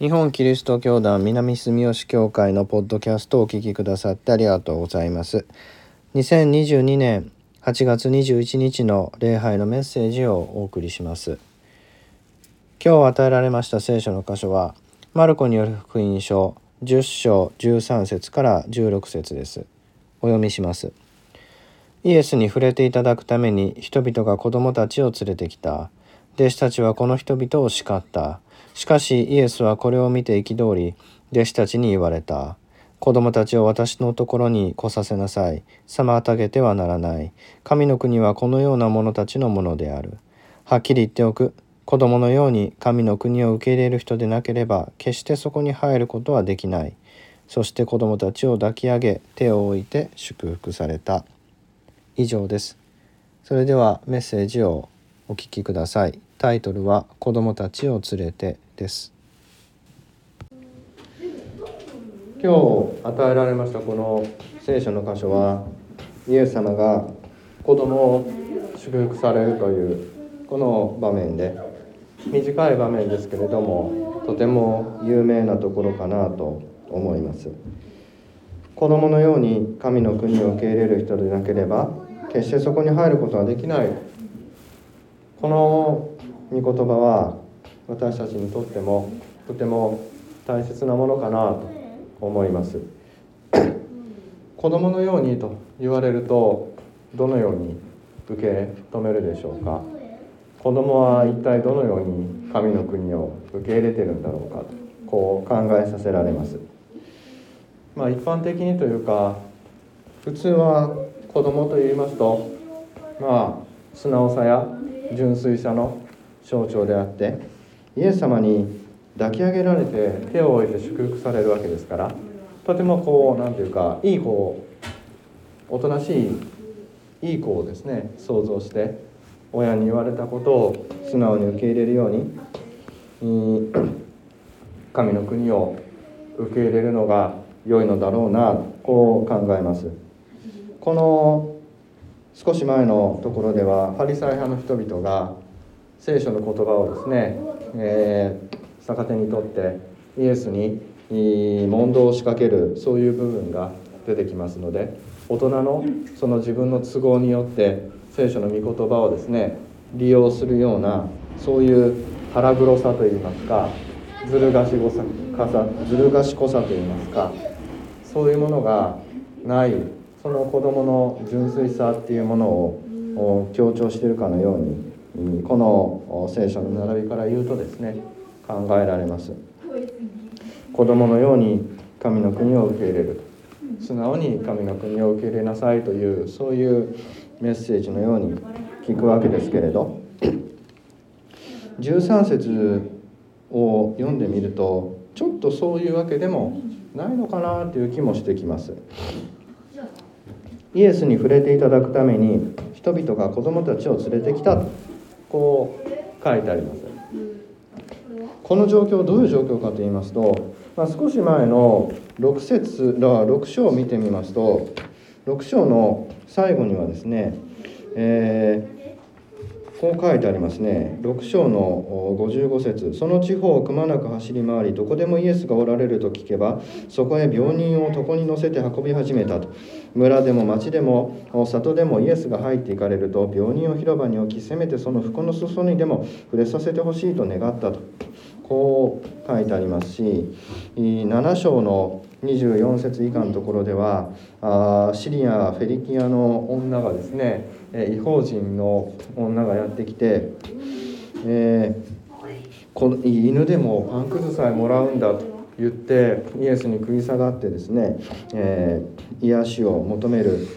日本キリスト教団南住吉教会のポッドキャストをお聞きくださってありがとうございます。2022年8月21日の礼拝のメッセージをお送りします。今日与えられました聖書の箇所はマルコによる福音書10章13節から16節です。お読みします。イエスに触れていただくために人々が子供たちを連れてきた。弟子たちはこの人々を叱った。しかしイエスはこれを見て憤り弟子たちに言われた。子供たちを私のところに来させなさい。妨げてはならない。神の国はこのような者たちのものである。はっきり言っておく。子供のように神の国を受け入れる人でなければ決してそこに入ることはできない。そして子供たちを抱き上げ手を置いて祝福された。以上です。それではメッセージをお聞きください。タイトルは子供たちを連れて。です。今日与えられましたこの聖書の箇所はイエス様が子供を祝福されるというこの場面で短い場面ですけれどもとても有名なところかなと思います。子供のように神の国を受け入れる人でなければ決してそこに入ることはできない。この御言葉は私たちにとってもとても大切なものかなと思います。子供のようにと言われるとどのように受け止めるでしょうか？子供は一体どのように神の国を受け入れてるんだろうか？とこう考えさせられます。まあ一般的にというか普通は子供と言いますとまあ素直さや純粋さの象徴であってイエス様に抱き上げられて手を置いて祝福されるわけですからとてもこう何ていうかいい子をおとなしいいい子をですね想像して親に言われたことを素直に受け入れるように神の国を受け入れるのが良いのだろうなこう考えます。この少し前のところではパリサイ派の人々が聖書の言葉をですね、えー、逆手にとってイエスに問答を仕掛けるそういう部分が出てきますので大人のその自分の都合によって聖書の御言葉をですね利用するようなそういう腹黒さといいますかずる賢さずる賢さといいますかそういうものがないその子どもの純粋さっていうものを強調しているかのようにこの聖書の並びから言うとですね考えられます。子供のように神の国を受け入れる。素直に神の国を受け入れなさいというそういうメッセージのように聞くわけですけれど。13節を読んでみるとちょっとそういうわけでもないのかなという気もしてきます。イエスに触れていただくために人々が子供たちを連れてきたこう書いてあります。この状況どういう状況かと言いますと、まあ、少し前の6節6章を見てみますと6章の最後にはですね、えこう書いてありますね。6章の55節その地方をくまなく走り回りどこでもイエスがおられると聞けばそこへ病人を床に乗せて運び始めたと。村でも町でも里でもイエスが入っていかれると病人を広場に置きせめてその服の裾にでも触れさせてほしいと願ったと。こう書いてありますし7章の24節以下のところではあシリア・フェリキアの女がですね違法人の女がやってきて、えー、この犬でもパンくずさえもらうんだと。言ってイエスに食い下がってですね、えー、癒しを求める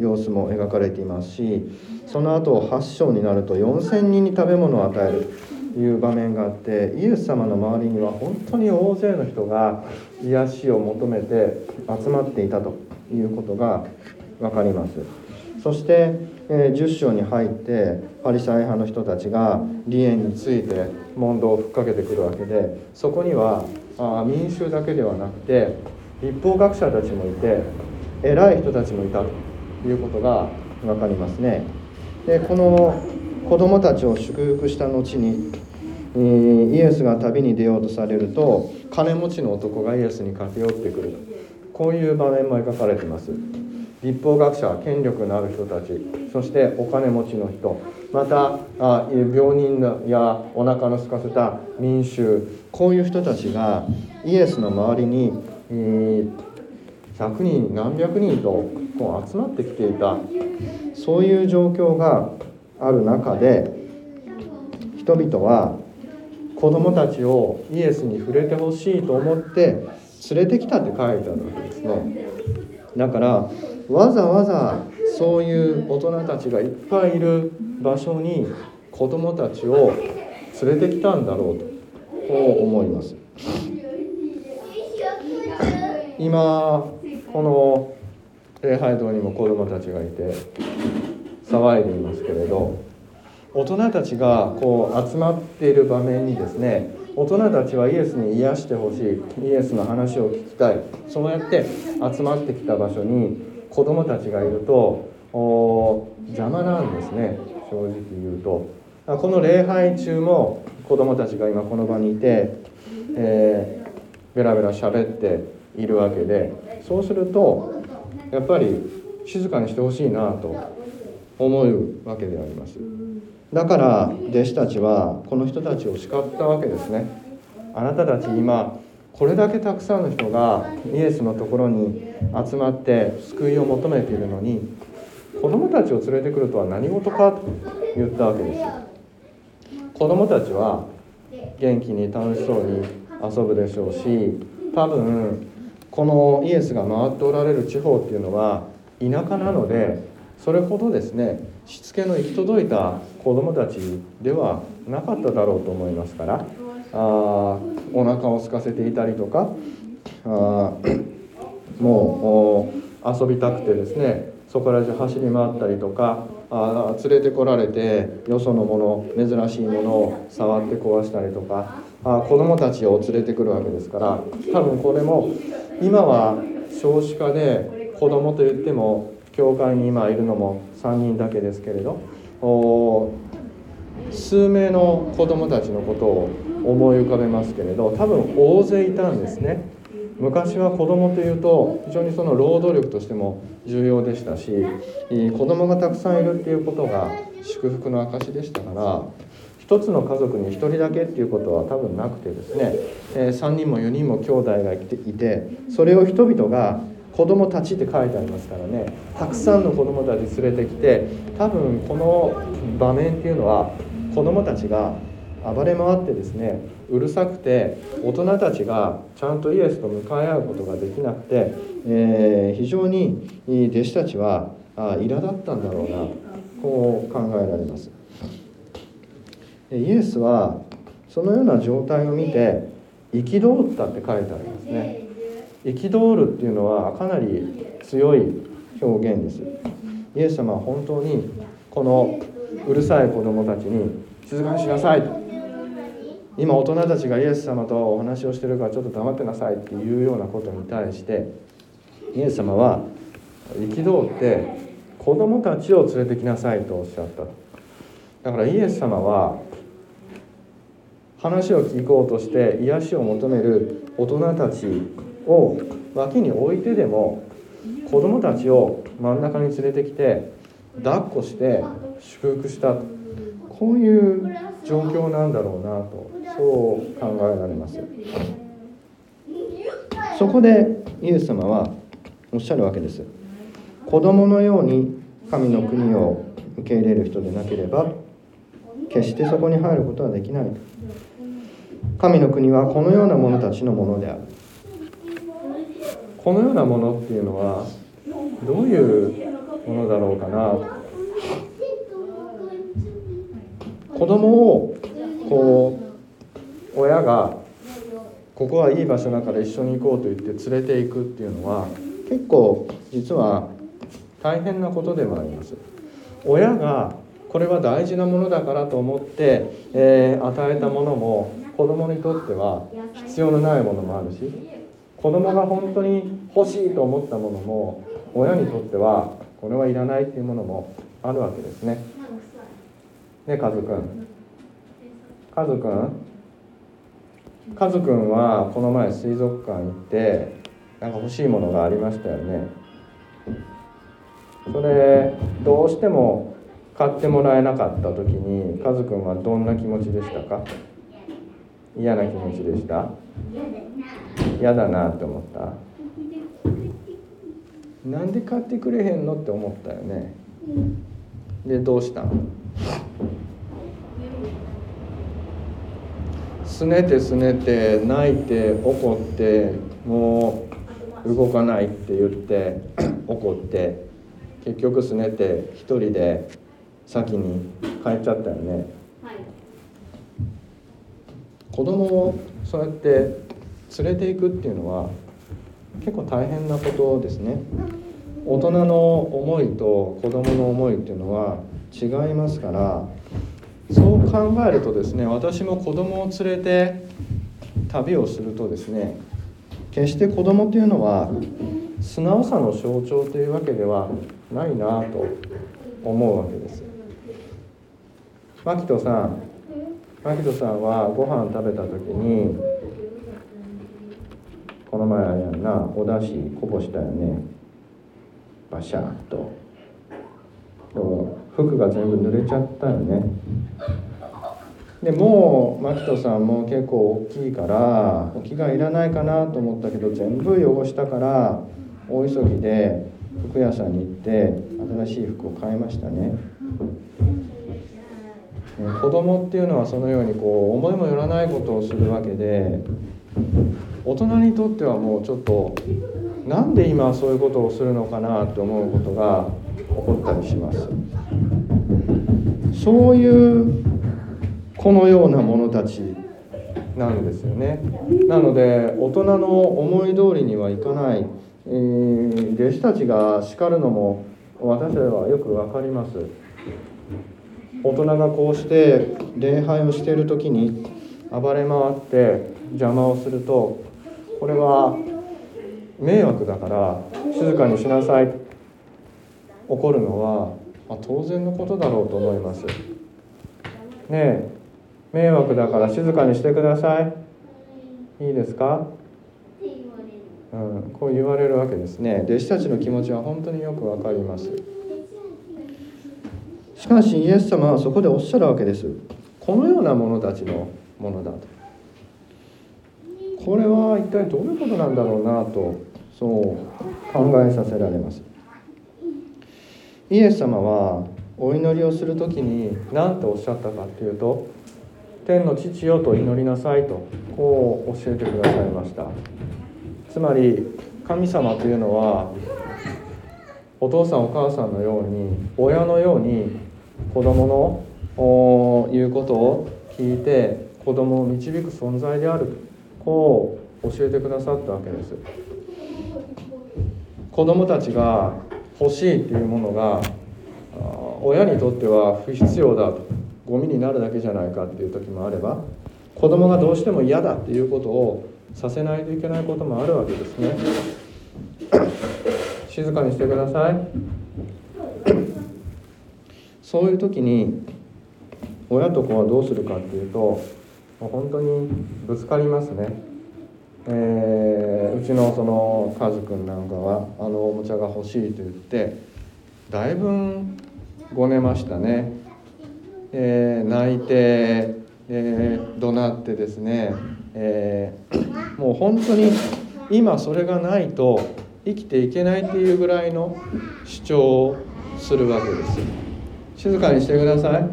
様子も描かれていますしその後8章になると4,000人に食べ物を与えるという場面があってイエス様の周りには本当に大勢の人が癒しを求めて集まっていたということが分かります。そして、え10章に入ってパリサイ派の人たちが離縁について問答をふっかけてくるわけでそこにはあ民衆だけではなくて立法学者たちもいて偉い人たちもいたということが分かりますね。でこの子供たちを祝福した後にイエスが旅に出ようとされると金持ちの男がイエスに駆け寄ってくるこういう場面も描かれています立法学者権力のある人たちそしてお金持ちの人。またあ病人やお腹の空かせた民衆こういう人たちがイエスの周りに、え100人何百人と集まってきていた。そういう状況がある中で人々は子供たちをイエスに触れてほしいと思って連れてきたって書いてあるわけですね。だからわざわざそういう大人たちがいっぱいいる場所に子供たちを連れてきたんだろうとこう思います。今この礼拝堂にも子供たちがいて騒いでいますけれど大人たちがこう集まっている場面にですね大人たちはイエスに癒してほしいイエスの話を聞きたいそうやって集まってきた場所に子供たちがいると邪魔なんですね。正直言うと。この礼拝中も子供たちが今この場にいて、えー、ベラベラ喋っているわけでそうするとやっぱり静かにしてほしいなと思うわけであります。だから弟子たちはこの人たちを叱ったわけですね。あなたたち今これだけたくさんの人がイエスのところに集まって救いを求めているのに子供たちを連れてくるとは何事かと言ったわけです子供たちは元気に楽しそうに遊ぶでしょうし多分このイエスが回っておられる地方っていうのは田舎なのでそれほどですねしつけの行き届いた子どもたちではなかっただろうと思いますからあお腹を空かせていたりとかあもう遊びたくてですねそこら中走り回ったりとかあ連れてこられてよそのもの珍しいものを触って壊したりとかあ子供たちを連れてくるわけですから多分これも今は少子化で子供といっても教会に今いるのも3人だけですけれど数名の子供たちのことを思い浮かべますけれど多分大勢いたんですね。昔は子供というと非常にその労働力としても重要でしたし子供がたくさんいるっていうことが祝福の証でしたから一つの家族に1人だけっていうことは多分なくてですね、え3人も4人も兄弟がいてそれを人々が子供たちって書いてありますからねたくさんの子供たち連れてきて多分この場面っていうのは子供たちが暴れ回ってですねうるさくて大人たちがちゃんとイエスと向かい合うことができなくて、えー、非常に弟子たちはあ苛立ったんだろうなこう考えられます。イエスはそのような状態を見て憤ったって書いてありますね。憤るっていうのはかなり強い表現です。イエス様は本当にこのうるさい子供たちに静かにしなさいと。今大人たちがイエス様とお話をしてるからちょっと黙ってなさいっていうようなことに対してイエス様は憤って子供たちを連れてきなさいとおっしゃっただからイエス様は話を聞こうとして癒しを求める大人たちを脇に置いてでも子供たちを真ん中に連れてきて抱っこして祝福したこういう状況なんだろうなとそう考えられますそこでイエス様はおっしゃるわけです。子供のように神の国を受け入れる人でなければ決してそこに入ることはできない神の国はこのような者たちのものである。このようなものっていうのはどういうものだろうかな。子供をこう親がここはいい場所だから一緒に行こうと言って連れていくっていうのは結構実は大変なことでもあります。親がこれは大事なものだからと思って、えー、与えたものも子供にとっては必要のないものもあるし子供が本当に欲しいと思ったものも親にとってはこれはいらないっていうものもあるわけですね。ねカズくん。カズくん？カズくんはこの前水族館行ってなんか欲しいものがありましたよね。それどうしても買ってもらえなかった時にカズくんはどんな気持ちでしたか？嫌な気持ちでした？嫌だなって思った？なんで買ってくれへんのって思ったよね。でどうしたのすねてすねて泣いて怒ってもう動かないって言って 怒って結局すねて一人で先に帰っちゃったよね、はい、子供をそうやって連れていくっていうのは結構大変なことですね。大人の思いと子供の思いっていうのは違いますからそう考えるとですね私も子供を連れて旅をするとですね決して子供っていうのは素直さの象徴というわけではないなと思うわけです。牧人さん牧人さんはご飯食べた時にこの前やんなおだしこぼしたよね。バシャーと。でも服が全部濡れちゃったよね。でもう牧人さんも結構大きいからお着替えいらないかなと思ったけど全部汚したから大急ぎで服屋さんに行って新しい服を買いましたね子供っていうのはそのようにこう思いもよらないことをするわけで大人にとってはもうちょっとなんで今そういうことをするのかなと思うことが起こったりします。そういうこのような者たちなんですよね。なので大人の思い通りにはいかない、えー、弟子たちが叱るのも私たちはよく分かります。大人がこうして礼拝をしている時に暴れ回って邪魔をするとこれは迷惑だから静かにしなさい。怒るのは、まあ、当然のことだろうと思います。ねえ迷惑だから静かにしてください。いいですか？うん、こう言われるわけですね。弟子たちの気持ちは本当によくわかります。しかしイエス様はそこでおっしゃるわけです。このような者たちのものだと。これは一体どういうことなんだろうなとそう考えさせられます。イエス様はお祈りをする時に何とおっしゃったかっていうと「天の父よ」と祈りなさいとこう教えてくださいました。つまり神様というのはお父さんお母さんのように親のように子供の言うことを聞いて子供を導く存在である。こう教えてくださったわけです。子供たちが欲しいっていうものが親にとっては不必要だとゴミになるだけじゃないかっていう時もあれば子供がどうしても嫌だっていうことをさせないといけないこともあるわけですね。静かにしてください。そういう時に親と子はどうするかっていうと本当にぶつかりますね、えー、うちのそのカズくんなんかはあのおもちゃが欲しいと言ってだいぶごねましたね、えー、泣いて、えー、怒鳴ってですね、えー、もう本当に今それがないと生きていけないっていうぐらいの主張をするわけです。静かにしてください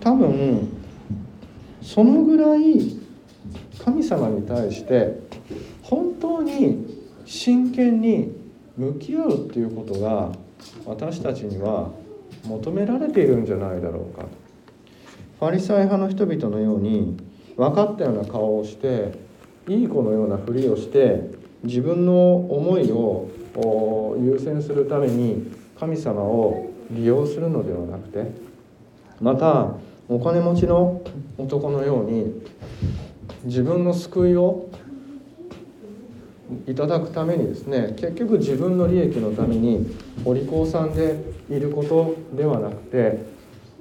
多分そのぐらい神様に対して本当に真剣に向き合うっていうことが私たちには求められているんじゃないだろうか。ファリサイ派の人々のように分かったような顔をしていい子のようなふりをして自分の思いを優先するために神様を利用するのではなくてまたお金持ちの男のように自分の救いをいただくためにですね結局自分の利益のためにお利口さんでいることではなくて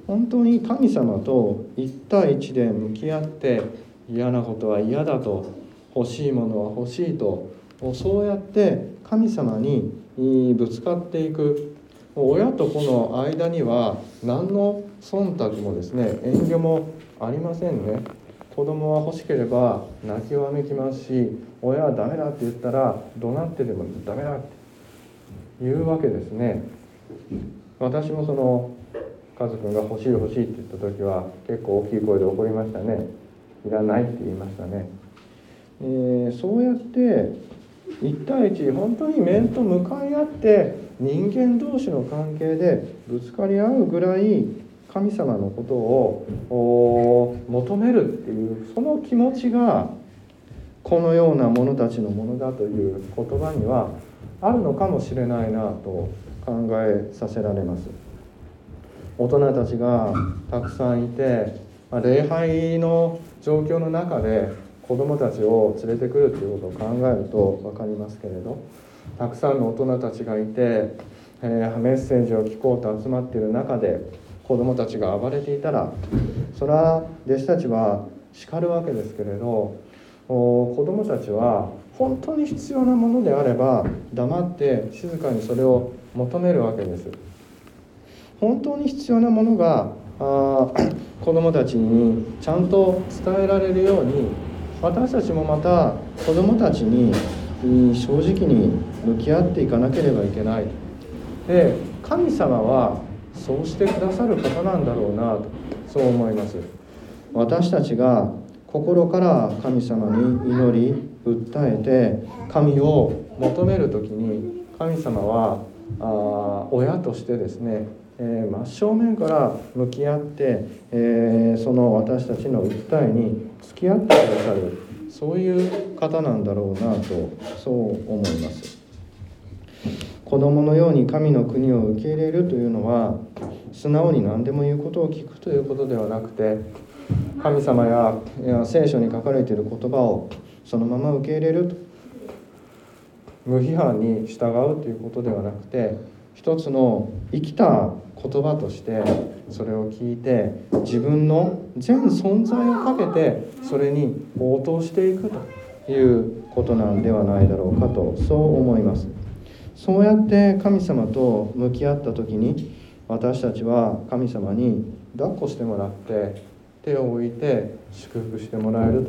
本当に神様と一対一で向き合って嫌なことは嫌だと欲しいものは欲しいとそうやって神様にぶつかっていく。親と子の間には何の忖度もですね遠慮もありませんね。子供は欲しければ泣きわめきますし親はダメだって言ったら怒鳴ってでもダメだって言うわけですね。私もその家族が欲しい欲しいって言った時は結構大きい声で怒りましたね。いらないって言いましたね、えー、そうやって1対1本当に面と向かい合って人間同士の関係でぶつかり合うぐらい神様のことを求めるっていうその気持ちがこのような者たちのものだという言葉にはあるのかもしれないなと考えさせられます。大人たちがたくさんいて礼拝の状況の中で子どもたちを連れてくるっていうことを考えると分かりますけれど。たくさんの大人たちがいて、えー、メッセージを聞こうと集まっている中で子どもたちが暴れていたらそれは弟子たちは叱るわけですけれど子どもたちは本当に必要なものであれば黙って静かにそれを求めるわけです。本当に必要なものがあ子どもたちにちゃんと伝えられるように私たちもまた子どもたちに正直に向き合っていかなければいけない。で神様はそうしてくださる方なんだろうなとそう思います。私たちが心から神様に祈り訴えて神を求める時に神様はあ親としてですね、えー、真正面から向き合って、えー、その私たちの訴えに付き合ってくださる。そういう方なんだろうなとそう思います。子供のように神の国を受け入れるというのは素直に何でも言うことを聞くということではなくて神様や聖書に書かれている言葉をそのまま受け入れると。無批判に従うということではなくて一つの生きた言葉としてそれを聞いて自分の全存在をかけてそれに応答していくということなんではないだろうかとそう思います。そうやって神様と向き合った時に私たちは神様に抱っこしてもらって手を置いて祝福してもらえる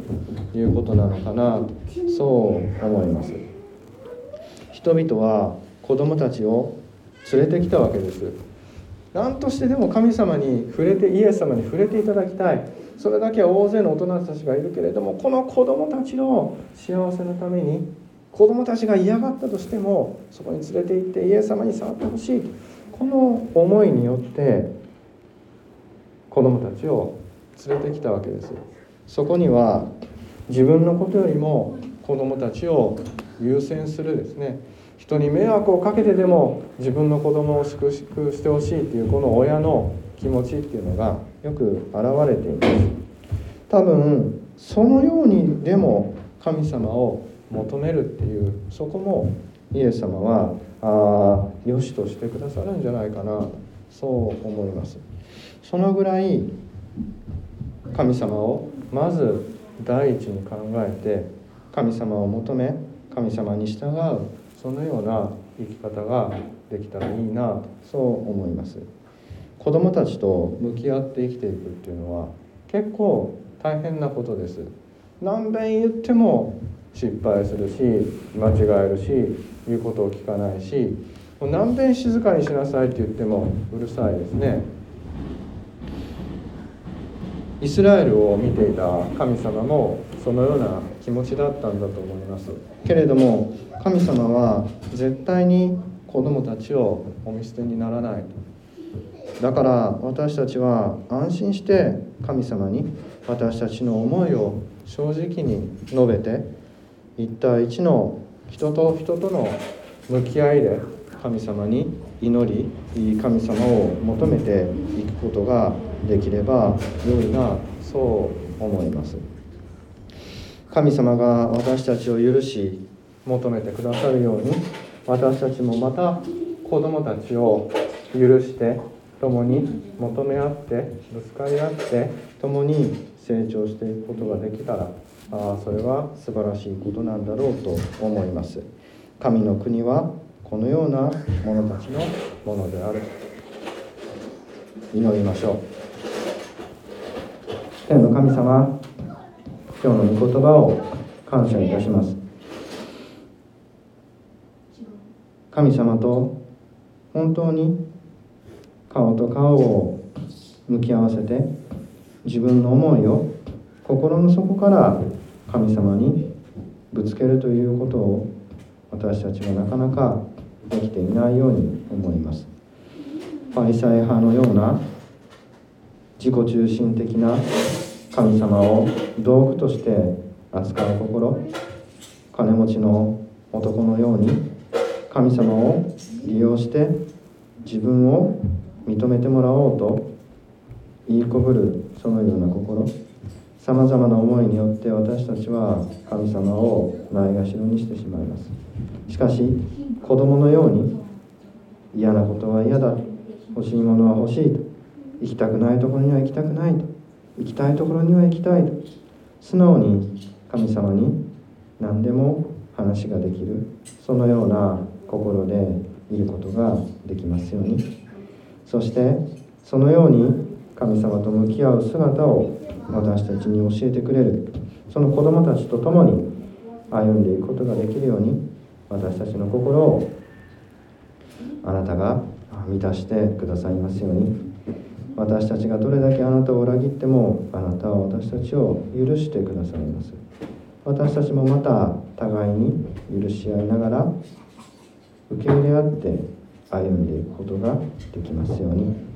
ということなのかなとそう思います。人々は子供たちを連れてきたわけです。何としてでも神様に触れてイエス様に触れていただきたい。それだけは大勢の大人たちがいるけれどもこの子供たちの幸せのために子供たちが嫌がったとしてもそこに連れて行ってイエス様に触ってほしい。この思いによって子供たちを連れてきたわけです。そこには自分のことよりも子供たちを優先するですね。人に迷惑をかけてでも自分の子供を祝福してほしいっていうこの親の気持ちっていうのがよく現れています。多分そのようにでも神様を求めるっていうそこもイエス様はあ良しとしてくださるんじゃないかなそう思います。そのぐらい神様をまず第一に考えて神様を求め神様に従うそのような生き方ができたらいいなとそう思います。子供たちと向き合って生きていくっていうのは結構大変なことです。何遍言っても失敗するし間違えるし言うことを聞かないし何遍静かにしなさいって言ってもうるさいですね。イスラエルを見ていた神様もそのような気持ちだったんだと思います。けれども神様は絶対に子供たちをお見捨てにならない。だから私たちは安心して神様に私たちの思いを正直に述べて一対一の人と人との向き合いで神様に祈り神様を求めていくことができれば良いなそう思います。神様が私たちを許し求めてくださるように私たちもまた子供たちを許して共に求め合ってぶつかり合って共に成長していくことができたらあそれは素晴らしいことなんだろうと思います。神の国はこのような者たちのものである。祈りましょう。天の神様今日の御言葉を感謝いたします。神様と本当に顔と顔を向き合わせて自分の思いを心の底から神様にぶつけるということを私たちはなかなかできていないように思います。ファリサイ派のような自己中心的な神様を道具として扱う心金持ちの男のように神様を利用して自分を認めてもらおうと言いこぶるそのような心。さまざまな思いによって私たちは神様をないがしろにしてしまいます。しかし子供のように嫌なことは嫌だ。欲しいものは欲しいと。行きたくないところには行きたくないと。行きたいところには行きたい素直に神様に何でも話ができる。そのような心でいることができますように。そしてそのように神様と向き合う姿を私たちに教えてくれる。その子供たちと共に歩んでいくことができるように私たちの心をあなたが満たしてくださいますように。私たちがどれだけあなたを裏切ってもあなたは私たちを許してくださいます。私たちもまた互いに許し合いながら受け入れ合って歩んでいくことができますように。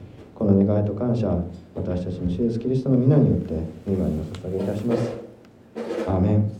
この願いと感謝私たちの主イエスキリストの皆によって願いを捧げいたします。アーメン。